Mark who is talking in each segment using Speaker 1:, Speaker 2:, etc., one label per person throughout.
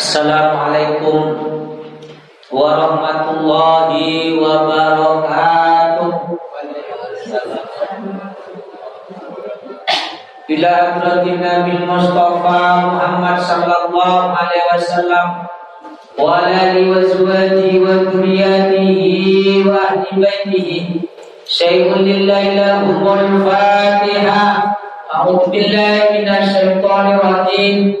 Speaker 1: Assalamualaikum warahmatullahi wabarakatuh. Ila hadratin Nabi Mustafa Muhammad sallallahu alaihi wasallam wa alihi wa azwajihi wa dhurriyyatihi wa ahli baitihi syai'un lillahi lahumul fatihah a'udzu billahi minasy syaithanir rajim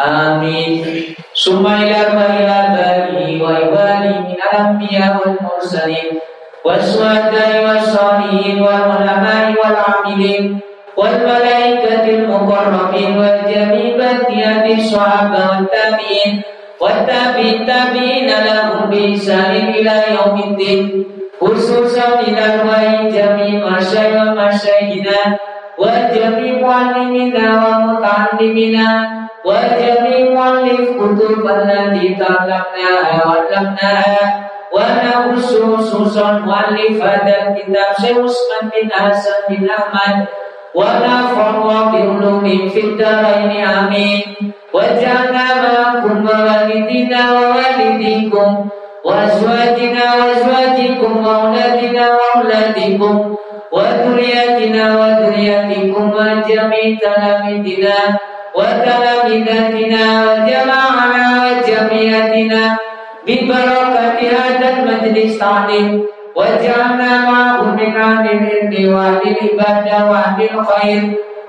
Speaker 1: آمين ثم إلى بني وعبادي من الأنبياء والمرسلين والشهداء والصالحين والعلماء والعاملين والملائكة المقربين والجميع بقية الصحابة والتابعين والتابعين تابعين لهم بإحسان إلى يوم الدين خصوصا إلى أرواح جميع مشايخ ومشايخنا وجميع معلمنا ومتعلمنا وجميع مؤلف كتب التي تعلمناها وعلمناها ونخص خصوصا مؤلف هذا الكتاب شيخ عثمان بن حسن بن احمد ونفعنا بعلوم في الدارين امين وجعلنا معكم ووالدينا ووالديكم وازواجنا وازواجكم واولادنا واولادكم وذرياتنا وذرياتكم وجميع تلاميذنا وتلامذتنا وجماعنا وجميعتنا ببركة هذا المجلس تعليم واجعلنا معهم من أهل العلم وأهل العبادة وأهل الخير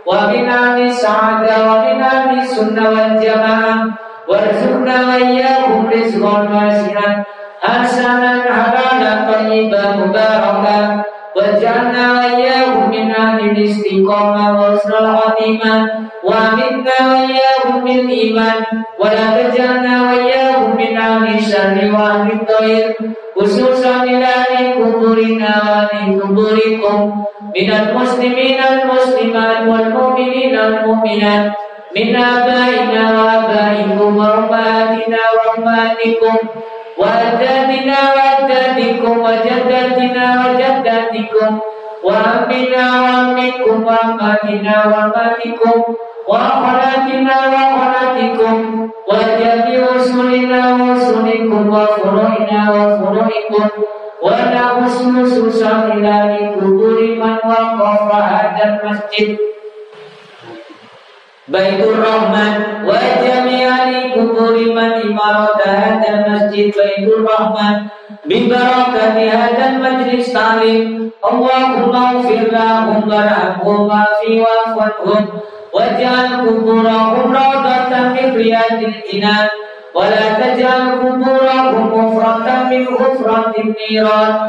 Speaker 1: ومن أهل السعادة ومن أهل السنة والجماعة وارزقنا وإياكم رزقا واسعا حسنا حلالا طيبا مباركا واجعلنا وإياهم من أهل الاستقامة وحسن الخاتمة وأمتنا وإياهم بالإيمان ولا تجعلنا وإياهم من أهل الشر وأهل الطير خصوصا إلى أهل قبورنا وأهل قبوركم من المسلمين المسلمات والمؤمنين المؤمنات من آبائنا وآبائكم وأمهاتنا وأمهاتكم وأجدادنا وأجدادكم وجداتنا وجداتكم وأمنا وأمكم وأماتنا وأماتكم وأخواتنا وأخواتكم وجميع رسلنا ورسلكم وفروعنا وفروعكم ونخص خصوصا إلى قبور من وقف هذا المسجد بيت الرحمن وجميع قبور من إمارة هذا المسجد. بيت الرحمن ببركة هذا المجلس تعليم. اللهم اغفر لهم وارحمهم وعافي واعف واجعل قبورهم روضة من رياض الجنان ولا تجعل قبورهم غفرة من غفرة النيران.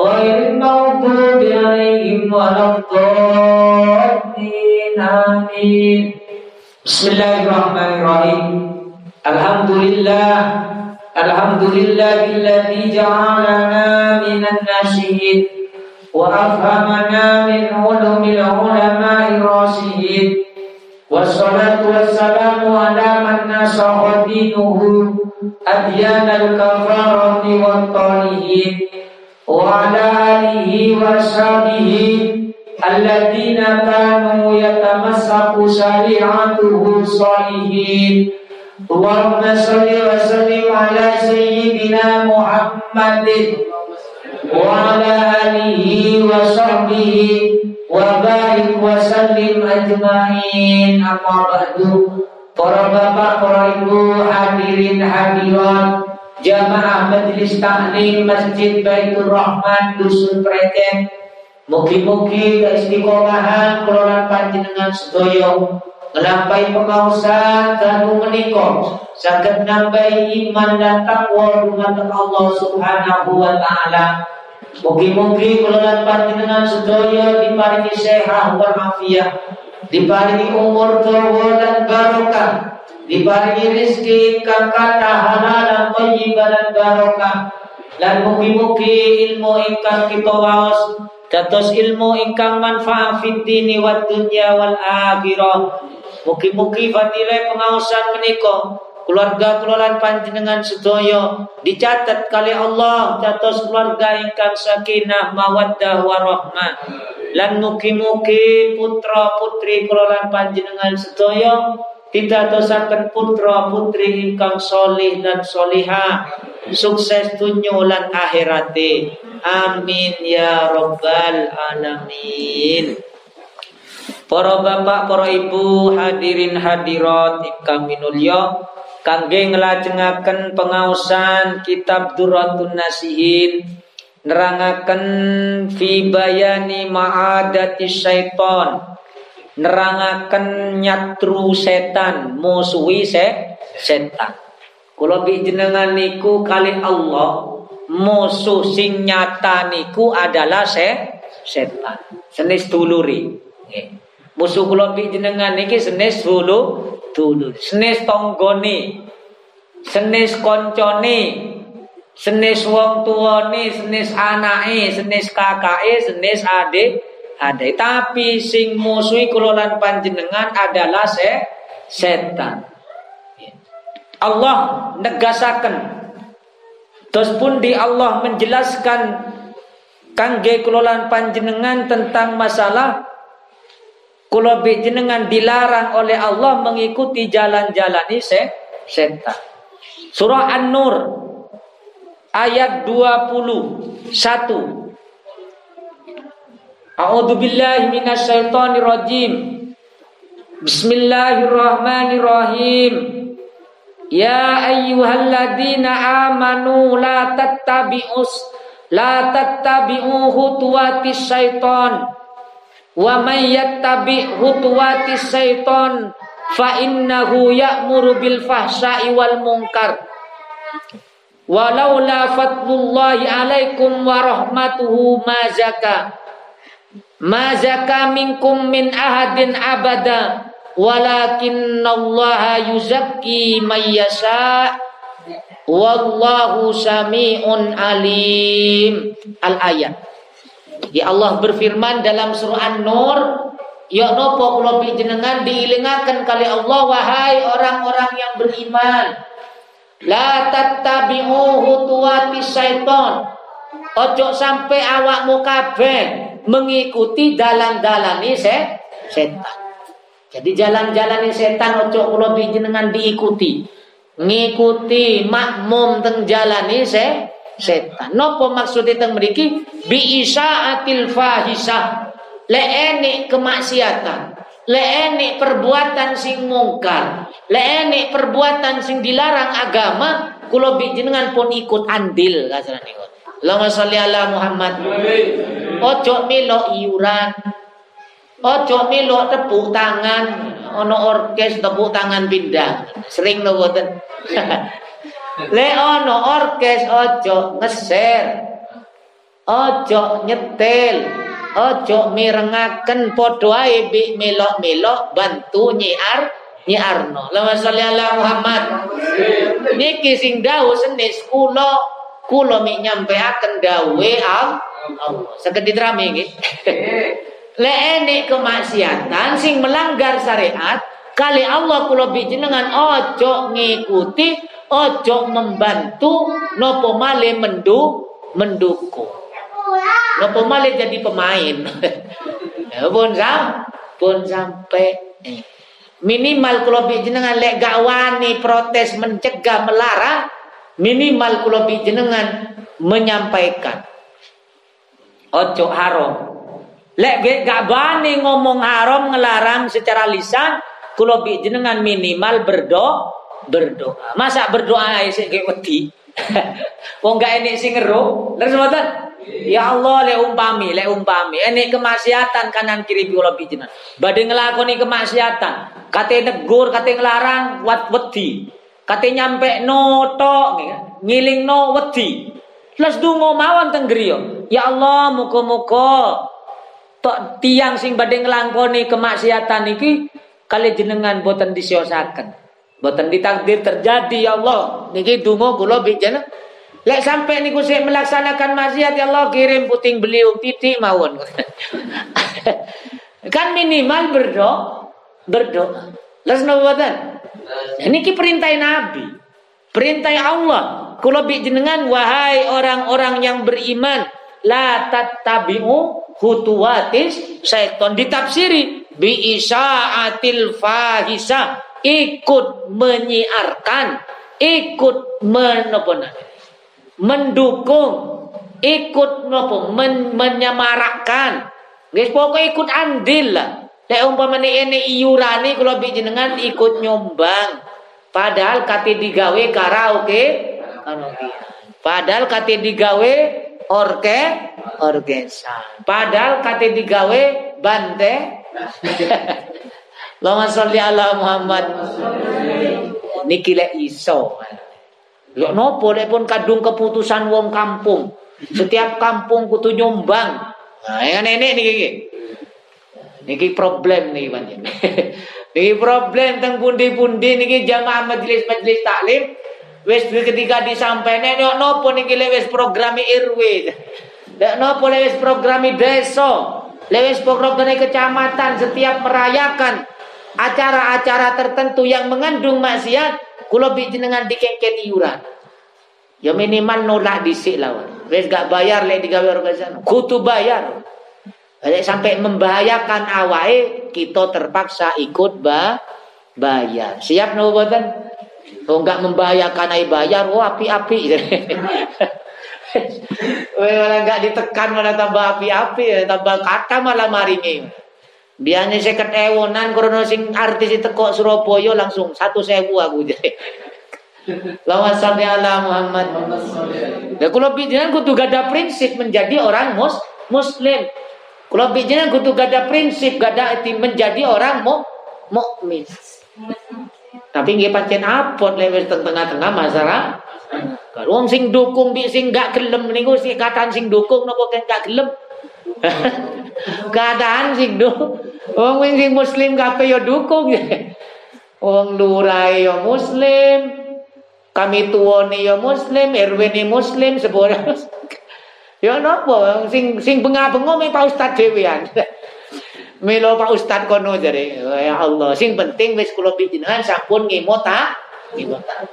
Speaker 1: غير المغضوب عليهم ولا الضالين آمين بسم الله الرحمن الرحيم. الحمد لله الحمد لله الذي جعلنا من الناشئين وأفهمنا من علوم العلماء الراشدين. والصلاة والسلام على من نصح دينه أديان الكفارة والطالحين. وعلى آله وأصحابه الذين كانوا يتمسك شريعته الصالحين اللهم صل وسلم على سيدنا محمد وعلى آله وصحبه وبارك وسلم أجمعين أما بعد Para bapak, para ibu, hadirin hadirat Jamaah Majelis Taklim Masjid Baitur Rahman Dusun Preten Mugi-mugi keistiqomahan kelola panjenengan sedaya. Ngelampahi pengausan dan menika. Saged nambahi iman dan takwa dumateng Allah Subhanahu wa taala. Mugi-mugi kelola panjenengan sedaya diparingi sehat wal afiat, diparingi umur dawa dan barokah, diparingi rezeki ingkang kathah halal dan thayyibah dan barokah. Lan mugi-mugi ilmu ingkang kita waos Dados ilmu ingkang manfaat fid dini wa dunya wal akhirah. Mugi-mugi fadilah pengawasan menika keluarga kelolaan panjenengan sedaya dicatat kali Allah dados keluarga ingkang sakinah mawaddah warahmah lan mugi-mugi putra putri kelolaan panjenengan sedaya tidak dosakan putra putri ingkang solih dan soliha. Sukses dunia lan akhirate. Amin ya robbal alamin. Para bapak, para ibu, hadirin hadirat ingkang minulya kangge nglajengaken pengaosan kitab Durratun Nasihin nerangaken fi bayani ma'adati syaiton nerangaken nyatru setan musuhi se setan. Kula jenengan niku kali Allah musuh sing nyata niku adalah se setan. Senis duluri. Musuh kula jenengan niki senis dulu dulu senis tonggone senis koncone senis wong tuane senis anake senis kakake senis adik ada tapi sing musuhi kulolan panjenengan adalah se setan. Allah negasakan terus pun di Allah menjelaskan kangge kulolan panjenengan tentang masalah kulo jenengan dilarang oleh Allah mengikuti jalan-jalan se setan. Surah An-Nur ayat 21 A'udzu billahi minasyaitonir rajim. Bismillahirrahmanirrahim. Ya ayyuhalladzina amanu la tattabi'us la tattabi'u khutuwatis syaiton. Wa may yattabi' khutuwatis syaiton fa innahu ya'muru bil fahsya'i wal munkar. Walaula fadlullahi alaikum wa rahmatuhu ma zakah Ma zaka minkum min ahadin abada walakin Allah yuzakki may yasha. Wallahu samiun alim. Al ayat Ya Allah berfirman dalam surah An-Nur Ya nopo kula jenengan diilingaken kali Allah wahai orang-orang yang beriman. La tattabi'u hutuwati syaiton Ojo sampai awakmu kabeh mengikuti dalan-dalan ini se setan. Jadi jalan-jalan ini setan ojo kula jenengan diikuti. Ngikuti makmum teng ini se setan. Nopo maksudnya teng mriki bi isaatil fahisah. Le ene kemaksiatan. Le ene perbuatan sing mungkar. Le ene perbuatan sing dilarang agama, kula jenengan pun ikut andil kasane niku. Allahumma sholli ala Muhammad. Ojo melo iuran. Ojo melo tepuk tangan. Ono orkes tepuk tangan pindah. Sering lo boten. Le ono orkes ojo ngeser. Ojo nyetel. Ojo mirengaken padha ae bi melok-melok bantu nyiar nyiarno. Allahumma sholli ala Muhammad. Niki sing dawuh senis kula kula mik nyampeaken dawe Allah. Saged diterami nggih. Lek enek kemaksiatan sing melanggar syariat kali Allah kula jenengan ojo ngikuti, ojo membantu, nopo male mendu mendukung. Nopo male jadi pemain. ya pun sam, pun sampai minimal kula jenengan lek gak wani protes mencegah melarang minimal kula jenengan menyampaikan ojo haram lek gak bani ngomong haram ngelarang secara lisan kula jenengan minimal berdoa berdoa masa berdoa sik ge wedi wong gak enek sing ngeru terus mboten Ya Allah le umpami, le umpami. Ini kemaksiatan kanan kiri kula pijenan. Badhe nglakoni kemaksiatan. Kate negur, kate nglarang, wat wedi. Kate nyampe no tok, ngiling no wedi. Las dungo mawon teng. Ya Allah, muga-muga tok tiang sing badhe nglakoni kemaksiatan iki kali jenengan boten disiosaken. Boten ditakdir terjadi ya Allah. Niki dungo kula pijenan Lek sampai niku saya melaksanakan maksiat ya Allah kirim puting beliau titik mawon. kan minimal berdoa, berdoa. Las nawatan. Ini ki perintah Nabi. Perintah Allah. Kula jenengan wahai orang-orang yang beriman, la tattabi'u hutuwatis syaiton ditafsiri bi isaatil fahisa ikut menyiarkan ikut menopona mendukung, ikut nopo men, menyemarakkan. Guys, pokoknya ikut andil lah. Lek umpama ini iurani kalau jenengan ikut nyumbang. Padahal kate digawe karaoke, karaoke. Padahal kate digawe orke, orkesan. Padahal kate digawe bante. Allahumma sholli ala Muhammad. Niki lek iso. Lho nopo lek pun kadung keputusan wong kampung. Setiap kampung kudu nyumbang. Nah, yang nenek niki iki. Niki problem niki panjen. niki problem teng pundi-pundi niki jamaah majelis-majelis taklim wis ketika disampaikan nek nopo niki wis programi RW. Nek nopo wis programi desa. Lewis program kecamatan setiap merayakan acara-acara tertentu yang mengandung maksiat Kulo bi jenengan dikengken iuran. Ya minimal nolak dhisik lawan. Wis gak bayar lek digawe organisasi. Kutu bayar. Sampai membahayakan awake, kita terpaksa ikut ba bayar. Siap no boten? Oh enggak membahayakan ai bayar, oh api-api. Weh malah enggak ditekan malah tambah api-api, tambah kata malah maringi. Biasanya saya ketewonan karena sing artis itu kok Surabaya langsung satu sewu aku jadi. Lawan salli ala Muhammad. Ya kalau bijinan kudu gada prinsip menjadi orang mus muslim. Kalau bijinan kudu gada prinsip gada menjadi orang mu mukmin. Tapi nggih pancen apot lewat tengah-tengah masalah. Kalau sing dukung bi sing gak gelem niku sing katan sing dukung napa gak gelem. Keadaan sing do. Wong sing muslim kabeh ya dukung. Wong lurai ya muslim. Kami tuane ya muslim, RW ni muslim, sepura. ya napa sing sing bengah-bengo me Pak Ustaz dhewean. Melo Pak Ustaz kono jare. Ya Allah, sing penting wis kula pinjenengan sampun ngimota, ngimota.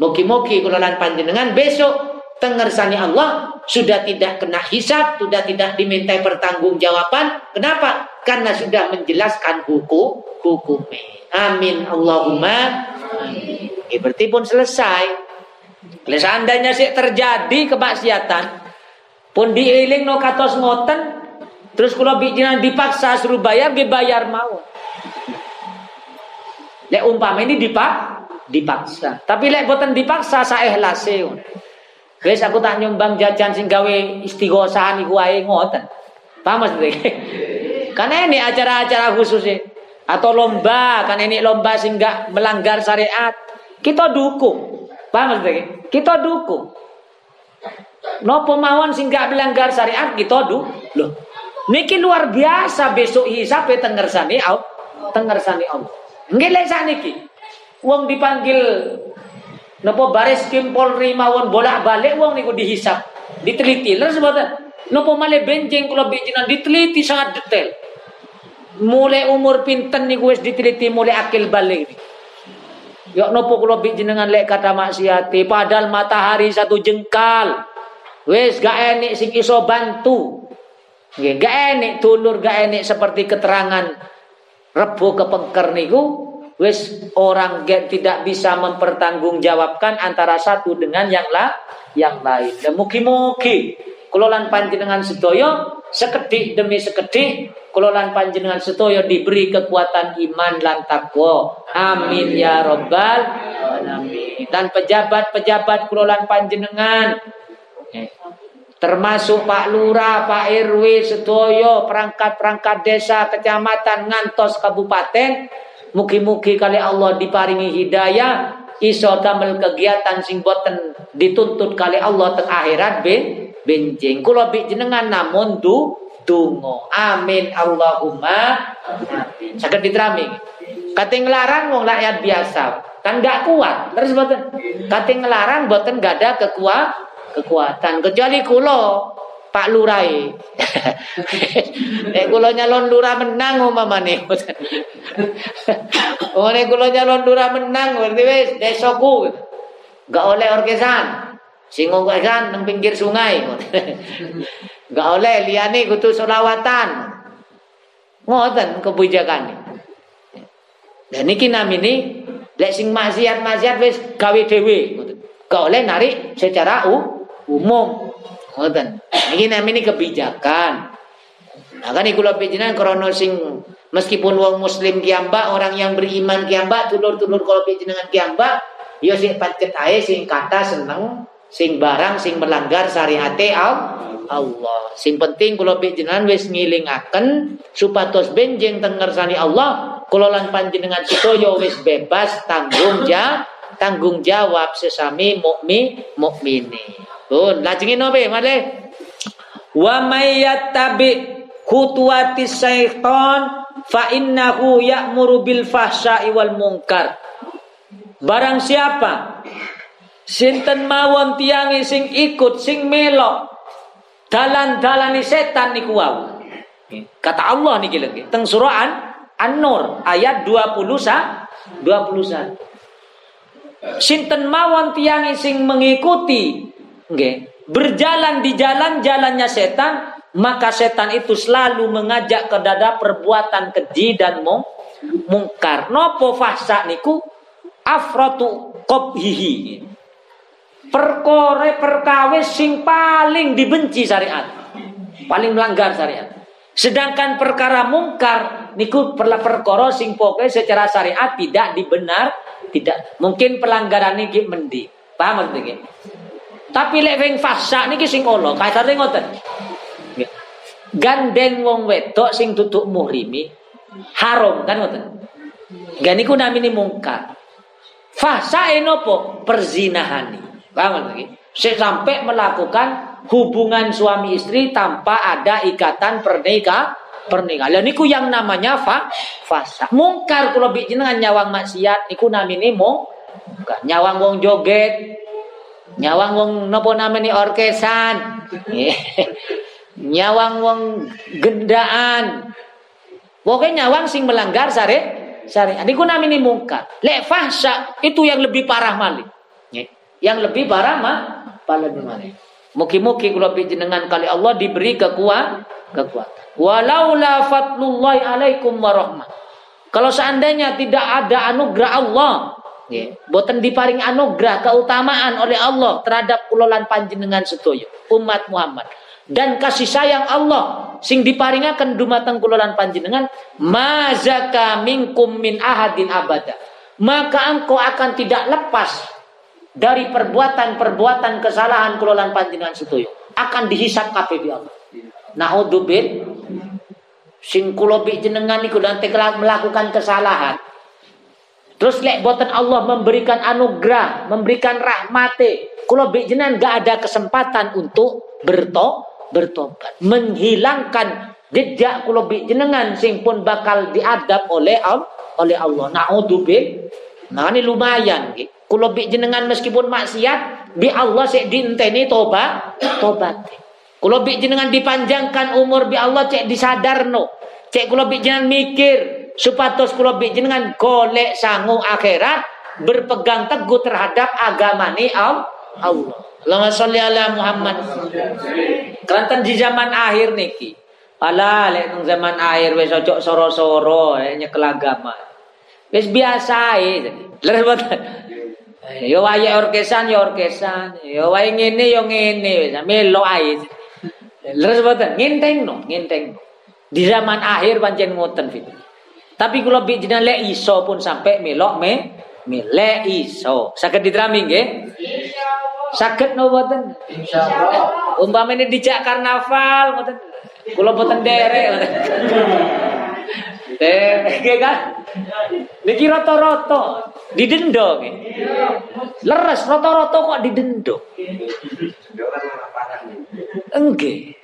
Speaker 1: Mugi-mugi kula lan panjenengan besok tengersani Allah sudah tidak kena hisab, sudah tidak dimintai pertanggungjawaban. Kenapa? Karena sudah menjelaskan hukum hukumnya. Amin Allahumma. Amin. Ya, berarti pun selesai. Kalau seandainya sih terjadi kemaksiatan, pun diiling no katos ngoten, terus kalau bijinan dipaksa suruh bayar, dibayar mau. Lek umpama ini dipak, dipaksa. Tapi lek boten dipaksa saya ihlase. Wis aku tak nyumbang jajan sing gawe istighosahan iku wae ngoten. Paham Mas Karena ini acara-acara khusus e. atau lomba, kan ini lomba sing gak melanggar syariat, kita dukung. Paham Mas Kita dukung. Nopo mawon sing gak melanggar syariat kita du. Loh. Niki luar biasa besok hisab tengersani Allah. Tengersani Allah. Nggih lek sakniki. Wong dipanggil Nopo baris kim Polri mawon bolak-balik wong niku dihisap, diteliti. Lalu sebatan nopo male benjing kula benjinan diteliti sangat detail. Mulai umur pinten niku wis diteliti mulai akil balik. Ya nopo kula benjenengan lek kata maksiati padahal matahari satu jengkal. Wis gak enek sing iso bantu. Nggih, gak enek dulur, gak enek seperti keterangan rebo kepengker niku wis orang tidak bisa mempertanggungjawabkan antara satu dengan yang la yang lain. Dan mugi-mugi kelolaan panjenengan sedoyo sekedik demi sekedik kelolaan panjenengan sedoyo diberi kekuatan iman lan takwa. Amin ya robbal alamin. Dan pejabat-pejabat kelolaan panjenengan termasuk Pak Lurah, Pak RW, sedoyo, perangkat-perangkat desa, kecamatan, ngantos kabupaten, mugi-mugi kali Allah diparingi hidayah, iso damel kegiatan sing boten dituntut kali Allah teng akhirat ben benjing. Kula bi jenengan namun du dungo. Amin Allahumma. Saged diterami. Kating larang wong rakyat biasa kan gak kuat. Terus boten. Kating larang boten gak ada kekuat kekuatan kecuali kulo Pak Lurai. Nek kula nyalon lurah menang umpamane. Oh nek kula nyalon lurah menang berarti wis desoku. Gak oleh orkesan. Sing orkesan nang pinggir sungai. Gak oleh liyane kudu selawatan. Ngoten kebijakan. Dan niki namini lek sing maksiat-maksiat wis gawe dhewe. Gak oleh narik secara umum. Ngoten. Niki namini kebijakan. Nah kan iku jenengan krana sing meskipun wong muslim kiambak, orang yang beriman kiambak, tulur-tulur kalau jenengan kiambak, ya sing pancet ae sing kata seneng, sing barang sing melanggar syariat Allah. Sing penting kula jenengan wis ngilingaken supados benjing teng ngersani Allah, kula lan panjenengan sedaya wis bebas tanggung jawab tanggung jawab sesami mukmin mukmini. Pun lajengin nopo male. Wa may yattabi khutuwati syaitan fa innahu ya'muru bil fahsya'i wal munkar. Barang siapa sinten mawon tiangi sing ikut sing melok dalan-dalani setan niku wau. Kata Allah niki lagi teng surah An-Nur ayat 20 21. Sinten mawon tiangi sing mengikuti nggih berjalan di jalan jalannya setan maka setan itu selalu mengajak ke dada perbuatan keji dan mung mungkar. Nopo fahsa niku? Afratu qobhihi. Perkore perkawis sing paling dibenci syariat. Paling melanggar syariat. Sedangkan perkara mungkar niku perla perkara sing pokoke secara syariat tidak dibenar tidak. Mungkin pelanggaran ini mendi paham maksudnya tapi lek wing fasa niki sing ala, kaitane ngoten. Gandeng wong wedok sing tutuk muhrimi haram kan ngoten. Niku namine mungkar. Fasa enopo perzinahani. Paham lagi? Sampai melakukan hubungan suami istri tanpa ada ikatan pernikah pernikahan. Lah niku yang namanya fa fasa. Mungkar kalau bikin dengan nyawang maksiat niku namine mungkar. Nyawang wong joget, nyawang wong nopo namanya orkesan? Nyawang wong gendaan. Pokoknya nyawang sing melanggar sare sare. Niku namanya mungkar. Lek fahsya itu yang lebih parah mali yang lebih parah mah lebih mali mugi-mugi kula jenengan kali Allah diberi kekuatan kekuatan. Walau la fadlullahi alaikum warahmah kalau seandainya tidak ada anugerah Allah Ya. Boten diparing anugerah keutamaan oleh Allah terhadap kulolan panjenengan sedoyo umat Muhammad. Dan kasih sayang Allah sing diparingaken dumateng kulolan panjenengan mazaka minkum min ahadin abada. Maka engkau akan tidak lepas dari perbuatan-perbuatan kesalahan kulolan panjenengan sedoyo akan dihisap kabeh di Allah. Naudzubil. Sing kula jenengan niku melakukan kesalahan Terus lek boten Allah memberikan anugerah, memberikan rahmate, kalau jenengan gak ada kesempatan untuk berto bertobat, menghilangkan jejak kalau jenengan sing pun bakal diadab oleh Allah oleh Allah. Naudzubil. Nah ini lumayan Kalau jenengan meskipun maksiat, bi Allah sik diinteni tobat, tobat. Kalau jenengan dipanjangkan umur bi Allah cek disadarno. Cek kalau jenengan mikir, supados kula jenengan golek sangu akhirat berpegang teguh terhadap agama ni Allah. Allahumma sholli ala Muhammad. Kerantan di zaman akhir niki. Ala lek nang zaman akhir wis ojo soro-soro nyekel agama. Wis biasa ae. Leres boten. Yo wae orkesan yo orkesan, yo wae ngene yo ngene wis melo ae. Leres boten ngentengno, ngentengno. Di zaman akhir pancen ngoten fit. Tapi kalau jenengan le iso pun sampai melok me mele iso. Saged diterami nggih? Sakit no boten? Insyaallah. Umpama ini dijak karnaval boten. Kula boten derek. Eh, kan? Niki rata-rata didendo nggih. Leres rata-rata kok didendo. Enggak.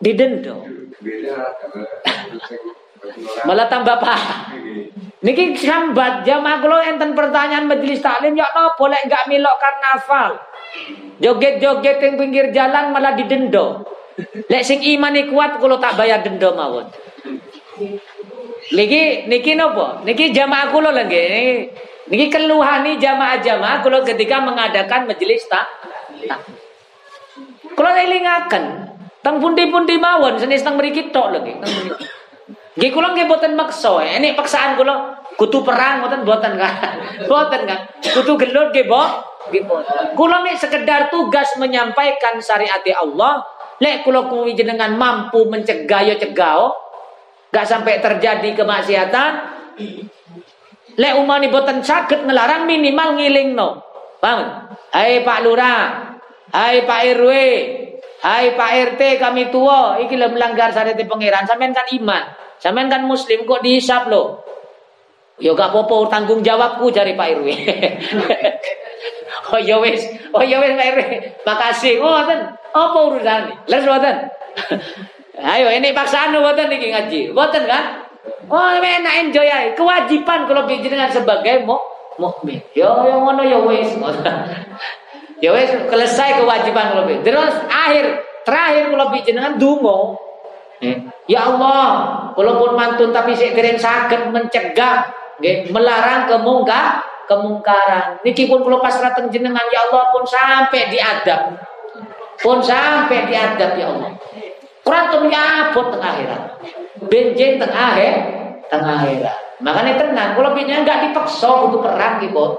Speaker 1: Didendo. Malah tambah paham. Niki sambat jamaah kula enten pertanyaan majelis taklim ya napa lek enggak milok karnaval. Joget-joget yang pinggir jalan malah didendo. Lek sing iman kuat kula tak bayar denda mawon. Niki niki napa? Niki jamaah kula lagi. Niki keluhani jamaah-jamaah kula ketika mengadakan majelis tak. Kula elingaken teng pundi-pundi mawon senis teng mriki tok lagi. Nggih kula nggih boten maksa. Ini paksaan kula kutu perang boten boten kan. Boten kan. Kutu gelut nggih, Bo. Nggih. Kula mek sekedar tugas menyampaikan syariat Allah. Lek kula kuwi jenengan mampu mencegah ya cegah. Gak sampai terjadi kemaksiatan. Lek umani boten sakit ngelarang minimal ngiling no. Paham? Hai Pak Lurah, hai Pak RW, hai Pak RT kami tua, iki melanggar syariat pangeran. Sampean kan iman. Sampean kan muslim kok dihisap lo. Yo gak apa-apa tanggung jawabku cari Pak RW. oh ya oh ya Pak RW. Makasih. Oh ngoten. Apa urusan? Les ngoten. Ayo ini paksaan ngoten iki ngaji. Ngoten kan? Oh enak enjoy ae. Kewajiban kalau dengan sebagai mu mukmin. Yo yo ngono yo wis. ya wis selesai kewajiban kalau Terus akhir terakhir kalau dengan dungo Eh, ya Allah, walaupun mantun tapi saya keren sakit mencegah, melarang kemungkar, kemungkaran. Niki pun kalau pas datang jenengan ya Allah pun sampai diadab. Pun sampai diadab ya Allah. Kurang ya pun tengah akhirat. Benjeng tengah akhir, tengah akhirat. Makanya tenang, kalau bijinya enggak dipaksa untuk perang gitu.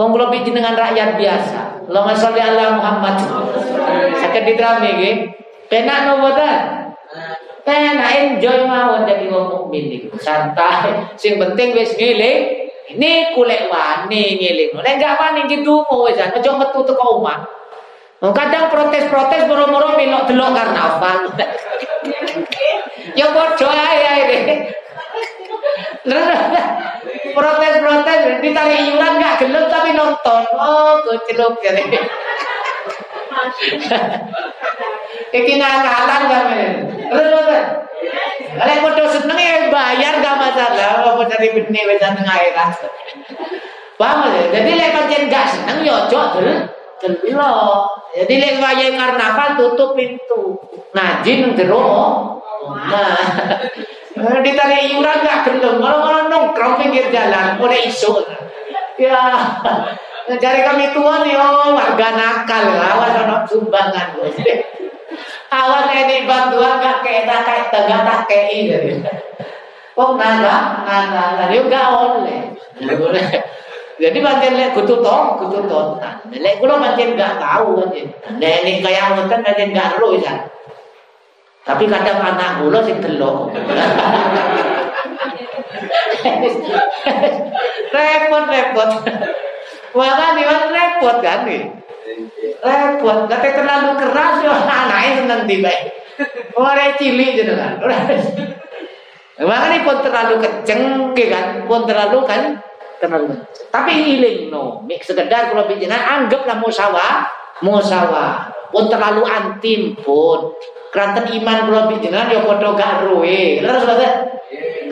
Speaker 1: Wong kula dengan rakyat biasa. Allahumma sholli ala Muhammad. Sakit didrami nggih. Penak no boten? Enak enjoy mawon jadi wong mukmin iku. Santai. Sing penting wis ngeling. Ini kulek wani ngeling. Nek gak wani gitu mau wis aja metu teko omah. Kadang protes-protes moro-moro melok delok karnaval. ya padha ae ae. Protes-protes ditarik iuran gak gelem tapi nonton. Oh, kecelup ya. Iki ngakalan men. Terus. Kalau padha seneng ya bayar gak masalah. Apa cari bini wis seneng akhirat. Paham ya? Jadi lek pancen gak seneng ya ojo delok. Jadi lek wayahe karnaval tutup pintu. Ngaji nang jero Nah, ditarik iuran gak gelem, malah-malah nongkrong pinggir jalan, mulai isu. Ya, Cari kami tua nih, oh warga nakal, awas anak sumbangan. Awas ini bantuan gak tak kayak tegak tak kayak ini. Kok naga, naga, juga oleh. Jadi pancen lek kutu to, kutu to. Lek kula pancen gak tahu pancen. Nek ini kaya ngoten pancen gak ero. Tapi kadang anak kula sing delok. repot repot. Maka memang repot kan nih. Repot, kata terlalu keras ya anaknya seneng tiba. Orang cilik kan. Makanya pun terlalu kenceng kan, pun terlalu kan terlalu. Tapi iling no, sekedar kalau bijinan anggaplah musawah, musawah. Pun terlalu antim pun. Keranten iman kalau bijinan ya podo gak ruwe. Terus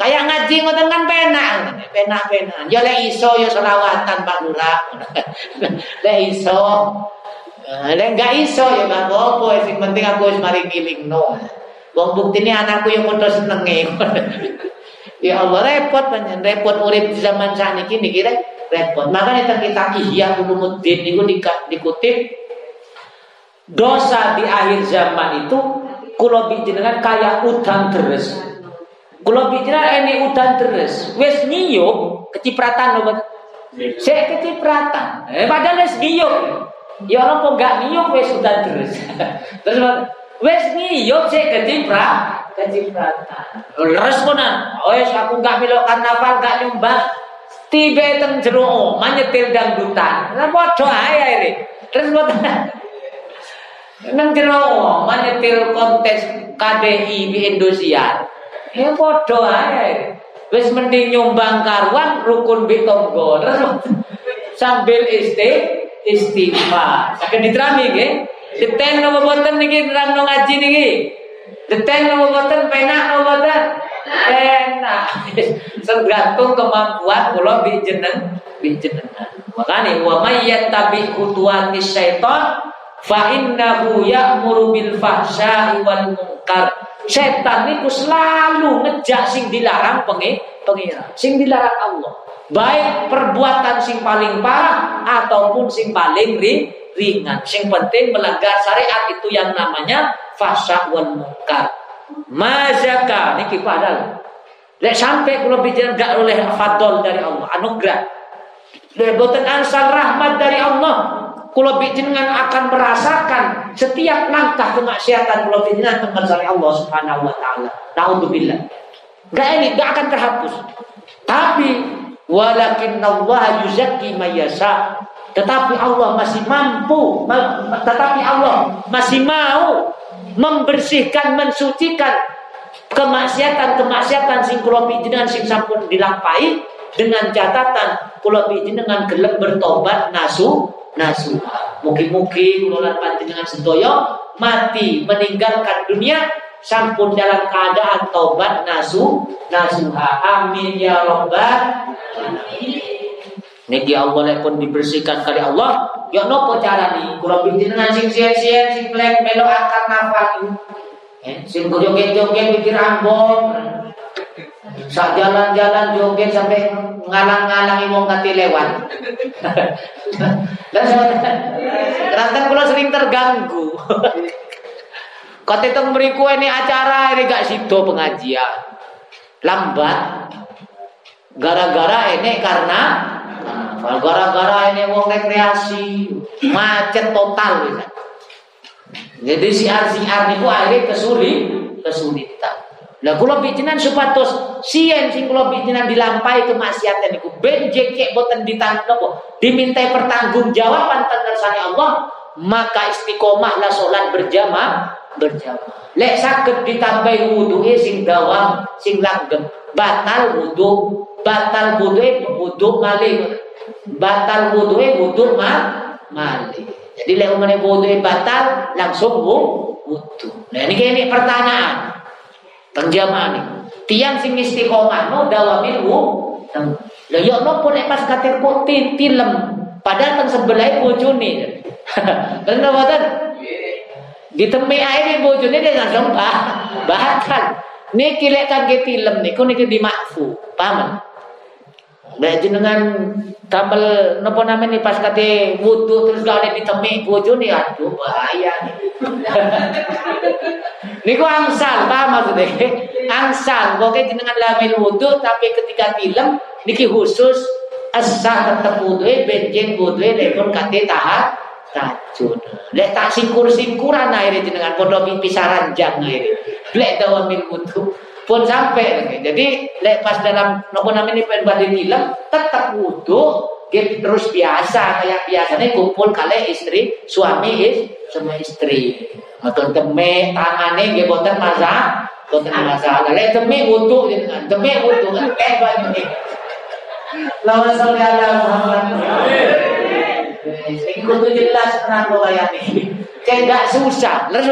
Speaker 1: Kayak ngaji ngoten kan penak, penak-penak. Ya lek iso ya selawatan Pak Lurah. lek iso. Nah, lek enggak iso ya gak apa-apa, sing penting aku wis mari ngilingno. Wong buktine anakku yang padha senenge. ya Allah repot panjen repot urip di zaman sakniki niki repot. Makanya kitab Ihya Ulumuddin niku dikutip dosa di akhir zaman itu kula dengan kayak udang deres. Kalau bicara ini udan terus, wes ngiyup kecipratan loh Saya kecipratan. Eh, padahal wes ngiyup. Ya orang kok gak ngiyup wes udan terus. terus wes ngiyup saya keciprat, kecipratan. Responan, oh yes, aku gak belok karnaval gak nyumbang. tiba teng jero omah nyetir dangdutan. Lah padha ae ini. Terus boten nang jero omah nyetir kontes KDI di Indonesia. Ya padha ae. Wis mending nyumbang karuan rukun tonggo. Terus sambil isti istighfar. Sakit diterami nggih. Deten napa boten niki nerangno ngaji niki? Deten napa boten penak napa boten? Penak. Tergantung kemampuan kula bi jeneng bi jenengan. Makane wa may yattabi khutuwati syaitan fa innahu ya'muru bil fahsya'i wal munkar. Setan niku selalu ngejak sing dilarang pengi pengira, sing dilarang Allah. Baik perbuatan sing paling parah ataupun sing paling ri, ringan. Sing penting melanggar syariat itu yang namanya fasa wal munkar. Mazaka niki padahal. Lek sampai kalau bicara gak oleh fadol dari Allah, anugerah. Lek boten ansal rahmat dari Allah, kalau bijinan akan merasakan setiap langkah kemaksiatan bijinan tengah dari Allah Subhanahu wa taala. Nauzubillah. Gak ini gak akan terhapus. Tapi Walakin Allah yuzaki mayasa. Tetapi Allah masih mampu, tetapi Allah masih mau membersihkan, mensucikan kemaksiatan-kemaksiatan sing kula dengan sing sampun dilampahi dengan catatan kula dengan gelem bertobat nasu nasu. Mungkin-mungkin lan panjenengan sedaya mati meninggalkan dunia sampun dalam keadaan tobat nasu nasuha amin ya robbal Niki Allah pun dibersihkan kali Allah. Ya nopo cara nih? Kalau bikin dengan sing sien-sien, sing plek melo akan nafal Eh, sing joget-joget mikir ambon. Sak jalan-jalan joget sampai ngalang-ngalangi wong kati lewat. Dan Rantan kula sering terganggu. Kata itu meriku ini acara ini gak situ pengajian. Lambat. Gara-gara ini karena gara-gara ini wong rekreasi macet total. Jadi si siar niku akhirnya kesulit, kesulitan. Lah kula bijinan supados sien sing kula bijinan dilampai kemaksiatan niku ben jekek boten ditangkep dimintai pertanggungjawaban tentang Allah maka istiqomahlah salat berjamaah berjamaah. Lek sakit ditambah wudhu sing dawam sing langgeng batal wudhu batal wudhu wudhu malih batal wudhu wudhu ma malih. Jadi lek umane wudhu batal langsung wudhu. Nah ini ini pertanyaan penjamaah nih. Tiang sing istiqomah no dawamin wudhu. Lah yo nopo nek pas katir kok tilem padahal teng sebelah bojone. Bener boten? Ditemui air bojone dia langsung bah, bahkan niki lek kangge film niku niki dimakfu, paham? Lek jenengan tambel napa namanya pas kate wudu terus gak oleh ditemui bojone aduh bahaya nih. niku angsal, paham maksudnya? Angsal, pokoknya jenengan lamil wudu tapi ketika film niki khusus asah tetep wudu benjing wudu lepun kate tahat tajud. Lek tak singkur-singkuran akhirnya jenengan padha pisaran jang akhirnya. Lek min wudu pun sampai. Jadi lek pas dalam nopo namanya penbadi film tetap wudu gitu terus biasa. Kayak biasanya kumpul kali istri suami is sama istri. Atau teme tangane gitu boten masak boten masalah. Lek teme wudu jenengan. Teme wudu eh banyak lawan saudara Muhammad Sing kudu jelas terang kayak ini. Gak susah. Lalu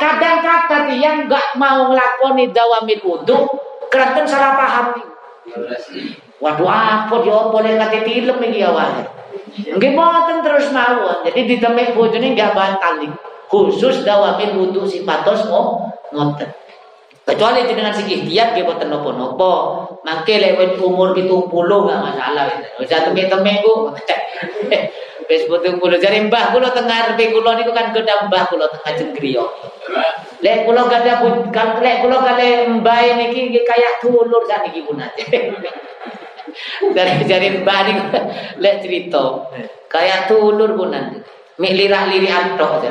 Speaker 1: kadang-kadang yang gak mau ngelakoni dawamil wudhu, keratan salah paham. Waduh apa dia boleh kata film ini awalnya. Nggih boten terus mawon. Jadi ditemik bojone gak batal Khusus dawamil wudhu si patos mau ngoten. Kecuali dengan si ikhtiar dia buat nopo-nopo. Mangke lewat umur itu puluh nggak masalah. Bisa temen-temen ku. Wis putung puluh jari mbah kula tengah repe kula niku kan kedam mbah kula tengah jenggriya. Lek kula kada kan lek kula kale mbah niki kayak tulur sakniki punate. Dari jari mbah niku lek cerita kayak tulur punate. Mik lirak-lirik antok aja.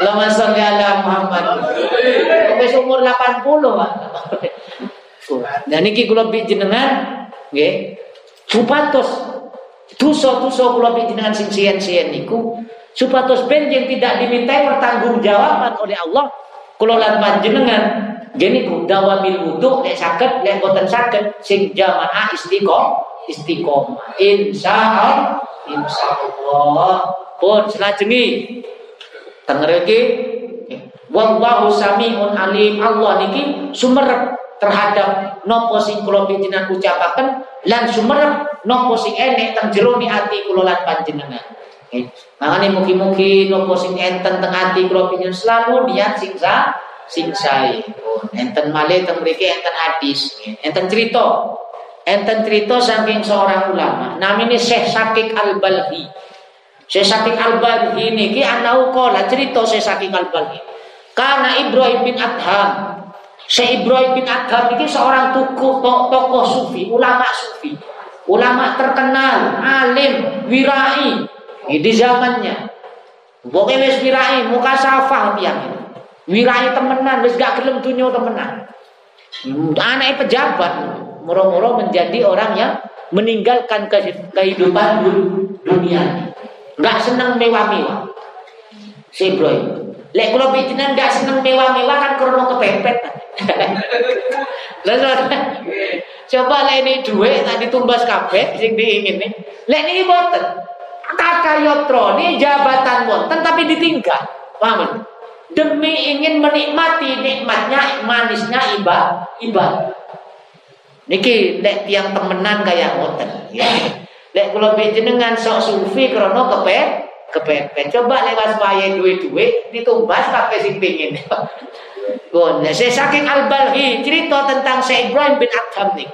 Speaker 1: Lama sholli ala Muhammad. Wis umur 80, Pak. Dan niki kula jenengan nggih. Supados dosa-dosa kula panjenengan sing sian-sian niku supados ben yang tidak dimintai pertanggungjawaban oleh Allah kula lan panjenengan gini ku dawamil wudu nek saged nek boten saged sing jamaah istiqomah istiqomah insyaallah insyaallah pun selajengi teng mriki wallahu samiun alim Allah niki sumerep terhadap nopo sing kula panjenengan ucapaken lan sumerep nopo sing enek teng jero ati kula lan panjenengan. Makane mugi-mugi nopo sing enten teng ati kula panjenengan selalu niat sing sing sae. Enten malih teng mriki enten hadis, enten cerita. Enten cerita saking seorang ulama namanya Syekh Sakik Al-Balhi. Syekh Sakik Al-Balhi niki anau kala cerita Syekh Sakik Al-Balhi. Karena Ibrahim bin Adham Syekh Ibrahim bin Adham ini seorang tokoh tokoh sufi, ulama sufi, ulama terkenal, alim, wirai di zamannya. Pokoknya wis wirai, muka safah ini. Wirai temenan, wis gak gelem dunia temenan. Anak pejabat, moro-moro menjadi orang yang meninggalkan kehidupan dunia. Gak senang mewah-mewah. Syekh Ibrahim. Lek kula pitinan gak seneng mewah-mewah kan krono kepepet. Coba lek ini duit tak ditumbas kabeh sing diingin nih. Lek niki boten. Kakayotro ini jabatan wonten tapi ditinggal. Paham? Demi ingin menikmati nikmatnya manisnya ibadah ibadah. Niki lek tiang temenan kayak ngoten. Ya. Lek kula dengan sok sufi krono kepet kepepet. Coba lewat waya duit-duit ditumbas kabeh sing pengin. Gon, saya saking Al-Balhi cerita tentang Syekh Ibrahim bin Adham nih.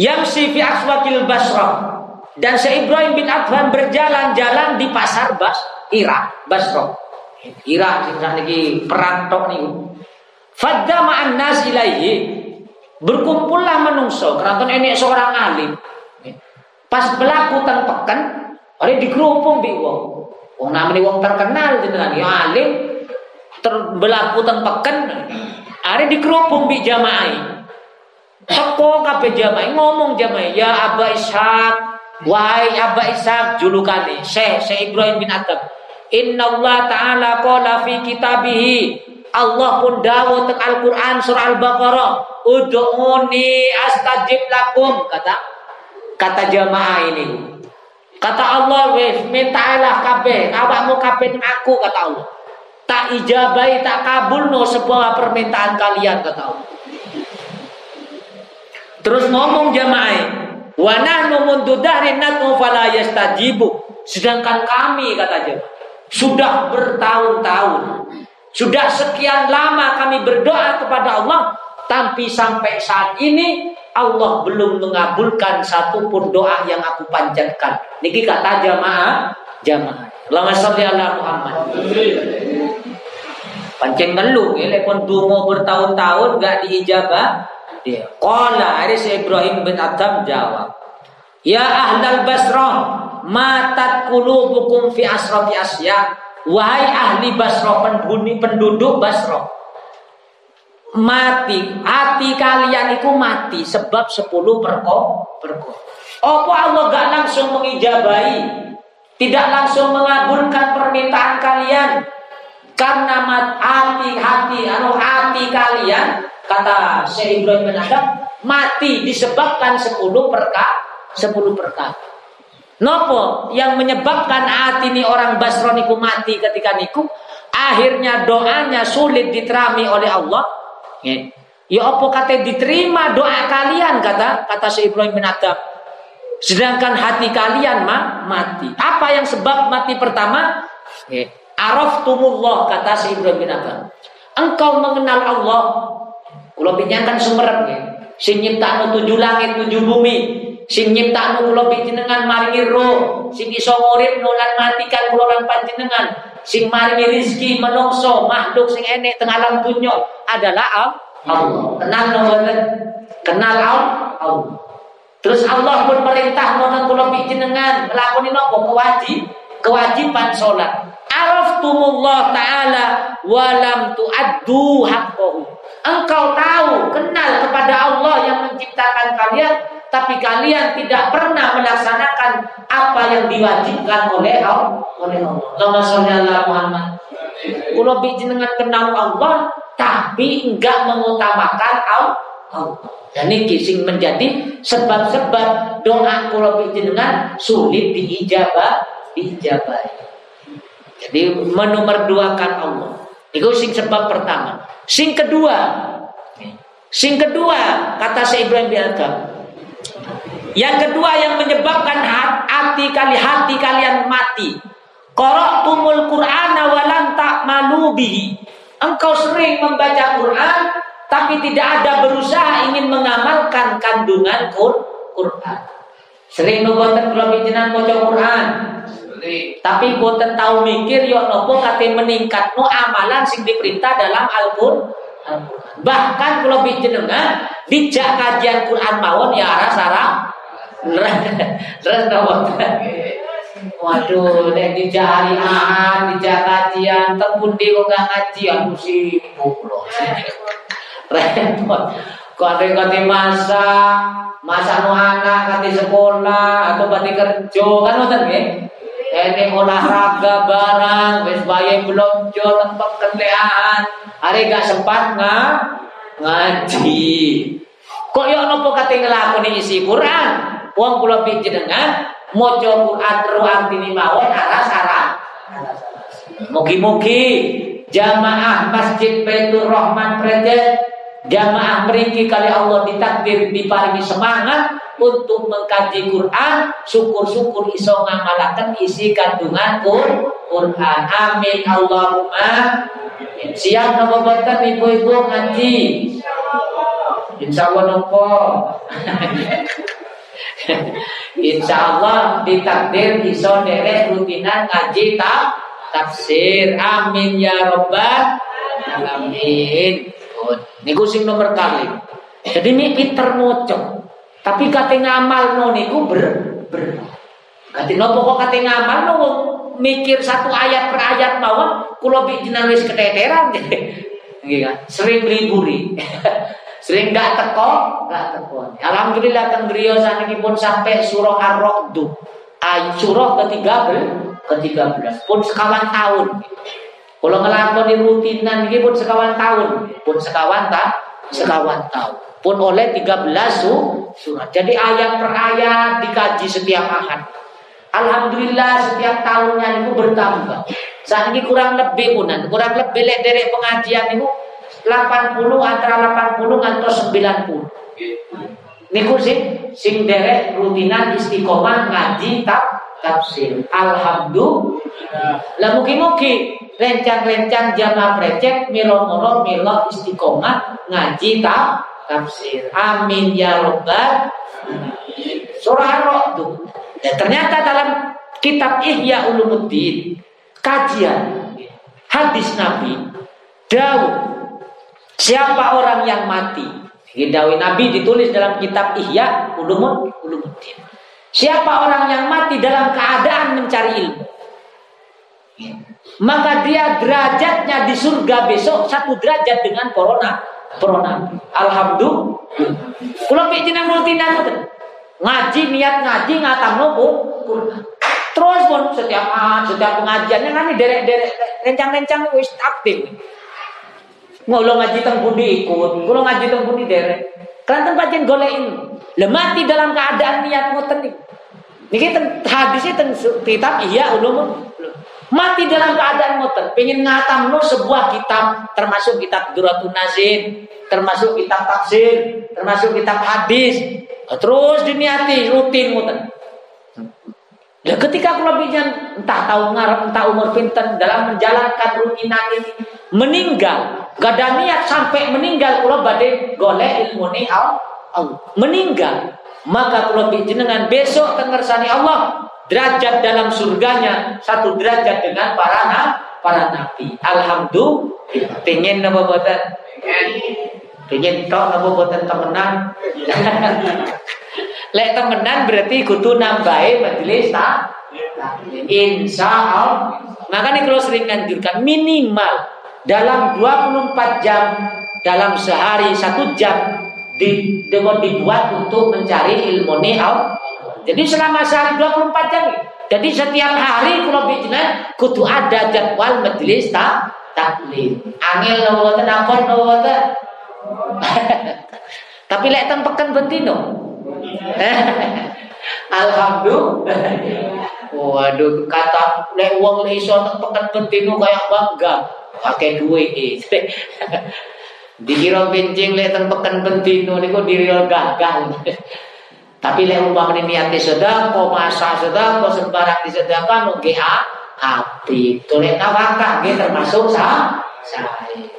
Speaker 1: Yang si fi aswakil Basrah dan Syekh Ibrahim bin Adham berjalan-jalan di pasar Bas Irak, Basrah. Irak sing niki perang tok niku. Fadda ma'an nas ilaihi. Berkumpullah menungso. Keranton enek seorang alim. Pas berlaku teng peken, ada dikerupung bi wong. Wong namanya wong terkenal jenengan. Ya alim. Terbelaku tempeken hari dikerupung bi jamaah teko kabeh jamaah ngomong jamaah ya Aba Ishaq wahai Aba Ishaq julukane Syekh Syekh Ibrahim bin Adab Inna Allah Ta'ala qala fi kitabihi Allah pun dawuh teng Al-Qur'an surah Al-Baqarah ud'uni astajib lakum kata kata jamaah ini kata Allah mintalah kabeh awakmu kabeh aku kata Allah tak ijabai tak kabul no sebuah permintaan kalian kata Allah. Terus ngomong jamaah, wa nahnu mundu dahrin nad'u fala yastajibu. Sedangkan kami kata jemaah sudah bertahun-tahun, sudah sekian lama kami berdoa kepada Allah, tapi sampai saat ini Allah belum mengabulkan satu pun doa yang aku panjatkan. Niki kata jamaah, jamaah. Allahumma sholli ala Muhammad. Pancen ngeluh ya lepon dungo bertahun-tahun gak diijabah. Dia qala Aris Ibrahim bin Adam jawab. Ya ahlal Basrah, matat qulubukum fi asrafi asya. Wahai ahli Basrah penghuni penduduk Basrah. Mati, hati kalian itu mati sebab sepuluh perko perko. Apa Allah gak langsung mengijabai, tidak langsung mengabulkan permintaan kalian karena hati-hati anu hati kalian kata Syekh Ibrahim bin mati disebabkan 10 perka 10 perka. Nopo yang menyebabkan hati ini orang Basro niku mati ketika niku akhirnya doanya sulit diterami oleh Allah. Ya, apa kata diterima doa kalian kata kata Syekh Ibrahim bin Adam. Sedangkan hati kalian mah mati. Apa yang sebab mati pertama? Ya, Araftumullah kata si Ibrahim bin Adam. Engkau mengenal Allah. Kulo pinyakan sumerep ya. Sing tujuh langit tujuh bumi. Sing nyiptakno kulo panjenengan maringi roh. Sing iso ngurip nulan matikan kulo lan panjenengan. Sing maringi rizki menungso makhluk sing enek teng alam dunya adalah Allah. Kenal nomor Kenal Allah. Terus Allah pun perintah nonton kulo panjenengan nglakoni napa kewajib kewajiban sholat araftumullah ta'ala walam tu'addu haqqahu. Engkau tahu, kenal kepada Allah yang menciptakan kalian, tapi kalian tidak pernah melaksanakan apa yang diwajibkan oleh Allah. Oleh Allah. Allahumma sholli ala Muhammad. Kalau dengan kenal Allah, tapi enggak mengutamakan Allah. Dan ini menjadi sebab-sebab doa kalau dengan sulit diijabah, diijabah. Jadi menomorduakan Allah. Itu sing sebab pertama. Sing kedua, sing kedua kata Syekh Ibrahim Bialka. Yang kedua yang menyebabkan hati kali hati kalian mati. Qara'tumul Qur'ana walan ta'malu bihi. Engkau sering membaca Quran tapi tidak ada berusaha ingin mengamalkan kandungan Quran. Sering nubuatan kalau bijinan baca Quran. Tapi boten tahu mikir yo nopo kate meningkat no amalan sing diperintah dalam Al-Qur'an. Bahkan kalau bijenengan dijak kajian Quran mawon ya arah sarah. Terus nopo. Waduh, hari Ahad, dijak kajian, terpundi kok gak ngaji, aku sibuk loh. Repot. Kate kate masa masa nu anak kate sekolah atau kate kerja. Kan ngoten nggih? Ini olahraga barang wis bayi belanja tempat kendaraan hari gak sempat nggak ngaji. Kok yo nopo kate ngelakoni isi Quran wong kula dengan maca Quran terus artine mawon arah sarah Mugi-mugi jamaah Masjid Baitur Rahman Predet Jamaah meriki kali Allah ditakdir diparingi semangat untuk mengkaji Quran, syukur-syukur iso ngamalaken isi kandungan Quran. Amin Allahumma. Siap nopo boten ibu-ibu ngaji? Insya Allah nopo. Insya Allah ditakdir iso derek rutinan ngaji tak tafsir. Amin ya robbal alamin. Niku sing nomor kali. Jadi ini pinter mocok. Tapi kate ngamal no niku ber ber. Kate nopo kok kate ngamal no mikir satu ayat per ayat mawon kula bijinan wis keteteran nggih kan. Sering liburi. Sering gak teko, gak teko. Alhamdulillah teng griya saniki pun sampai surah Ar-Ra'd. Surah ke-13 ke-13 pun sekawan tahun. Kalau ngelakoni rutinan ini pun sekawan tahun, pun sekawan tak, sekawan tahun. Pun oleh 13 surat. Jadi ayat per ayat dikaji setiap ahad. Alhamdulillah setiap tahunnya itu bertambah. Saat ini kurang lebih punan, kurang lebih lek dari pengajian itu 80 antara 80 atau 90. Niku sih sing derek rutinan istiqomah ngaji tak tafsir. Alhamdulillah. Lah mugi-mugi rencang-rencang jamaah precek milo-milo milo istiqomah ngaji tak tafsir. Amin ya robbal Surah Ar-Ra'd. Dan ternyata dalam kitab Ihya Ulumuddin kajian hadis Nabi Daud siapa orang yang mati? Dawi Nabi ditulis dalam kitab Ihya Ulumuddin. Siapa orang yang mati dalam keadaan mencari ilmu? Maka dia derajatnya di surga besok satu derajat dengan corona. Corona. Alhamdulillah. Kalau pikiran multina ngaji niat ngaji ngatam nopo? Terus pun setiap setiap pengajiannya kan derek derek rencang-rencang wis aktif ngolo ngaji teng pundi ikut? Kalau ngaji teng pundi derek kan tempat yang golein lemati dalam keadaan niat ngoten nih. Niki hadisnya ten kitab iya ulum Mati dalam keadaan ngoten, pengen ngatam lo sebuah kitab, termasuk kitab Duratun Nazin, termasuk kitab tafsir, termasuk kitab hadis. Terus diniati rutin ngoten. Ya ketika kula bijan entah tahu ngarep entah umur pinten dalam menjalankan rutinan ini meninggal, gak ada niat sampai meninggal kula badai golek ilmu ni. Meninggal, maka kula dengan besok tengersani Allah derajat dalam surganya satu derajat dengan para nabi para nabi. Alhamdulillah. Pengen nama buatan? Pengen tok nama buatan temenan? Lek temenan berarti kudu nambahi majelis tak? Insya Allah. Makanya kalau sering nganjurkan minimal dalam 24 jam dalam sehari satu jam di, dibuat untuk mencari ilmu ni Jadi selama sehari 24 jam. Jadi setiap hari kalau bijinan kudu ada jadwal majelis tak taklim. Lo wonten ampun wonten. Tapi lek teng peken bentino. Alhamdulillah. Waduh, kata lek wong iso teng peken bentino kayak bangga. Pakai duit eh. Dikira benjing lek teng peken bentino niku diril gagal. Tapi lek umpamane niate sedekah, masa sedekah, sembarang disedekahkan nggih api. Tolek nawakah nggih termasuk saya.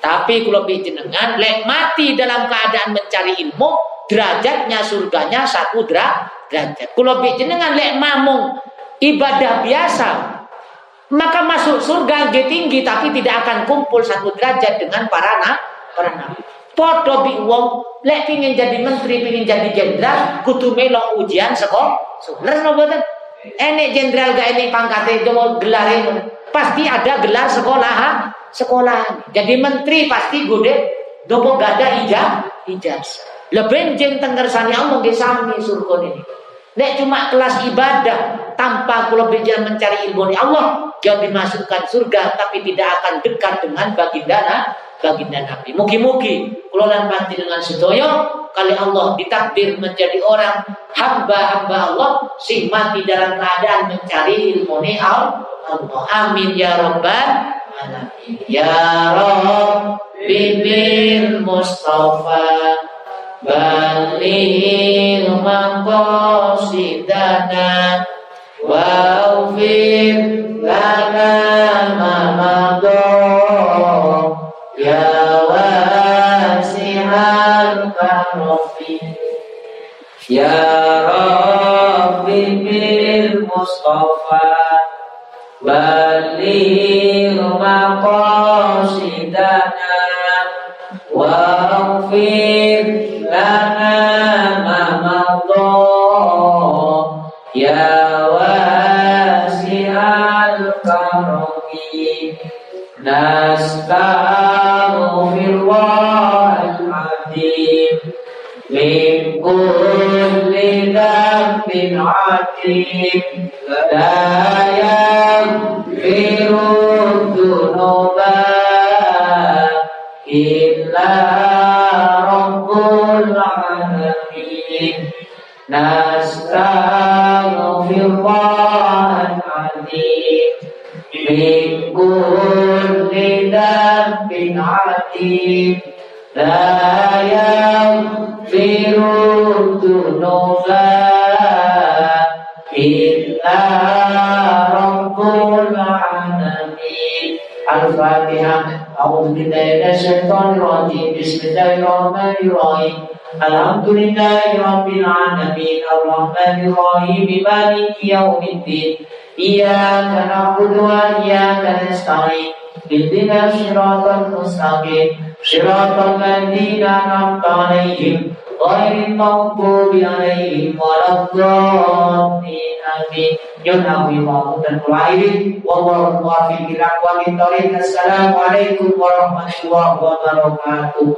Speaker 1: Tapi kalau jenengan lek mati dalam keadaan mencari ilmu, derajatnya surganya satu derajat. Kalau jenengan lek mamung ibadah biasa, maka masuk surga tinggi tapi tidak akan kumpul satu derajat dengan para nabi para nabi. Podo bi wong lek pingin jadi menteri, pingin jadi jenderal, kudu melok ujian sekolah. Leres no boten? Enek jenderal gak enek pangkat itu mau gelar itu. Pasti ada gelar sekolah, sekolah. Jadi menteri pasti gede, dopo gak ada ijaz, ijazah. Lebih jeng tenggersani Allah ge sami surga ini. Nek cuma kelas ibadah tanpa kula mencari ilmu Allah yang dimasukkan surga tapi tidak akan dekat dengan baginda baginda Nabi. Mugi-mugi kula lan dengan sedoyo kali Allah ditakdir menjadi orang hamba-hamba Allah sing mati dalam keadaan mencari ilmu Allah. Amin ya rabbal alamin. Ya Rabbi bil Mustafa baligh maqasidana wa lana ma Ya wasi'al karofi Ya Rabbi bil Mustafa. Baligh maqasidana Waghfir Nasta'ala من كل ذنب عتيم لا عتيم لا يغفر الذنوب إلا رب العالمين. الفاتحة أعوذ بالله من الشيطان الرجيم. بسم الله الرحمن الرحيم. الحمد لله رب العالمين. الرحمن الرحيم. مالك يوم الدين. إياك نعبد وإياك نستعين. اهدنا الصراط المستقيم صراط الذين أنعمت عليهم غير المغضوب عليهم ولا الضالين آمين ينهى الله الغيب والله الموفق لأقوام الطريق السلام عليكم ورحمة الله وبركاته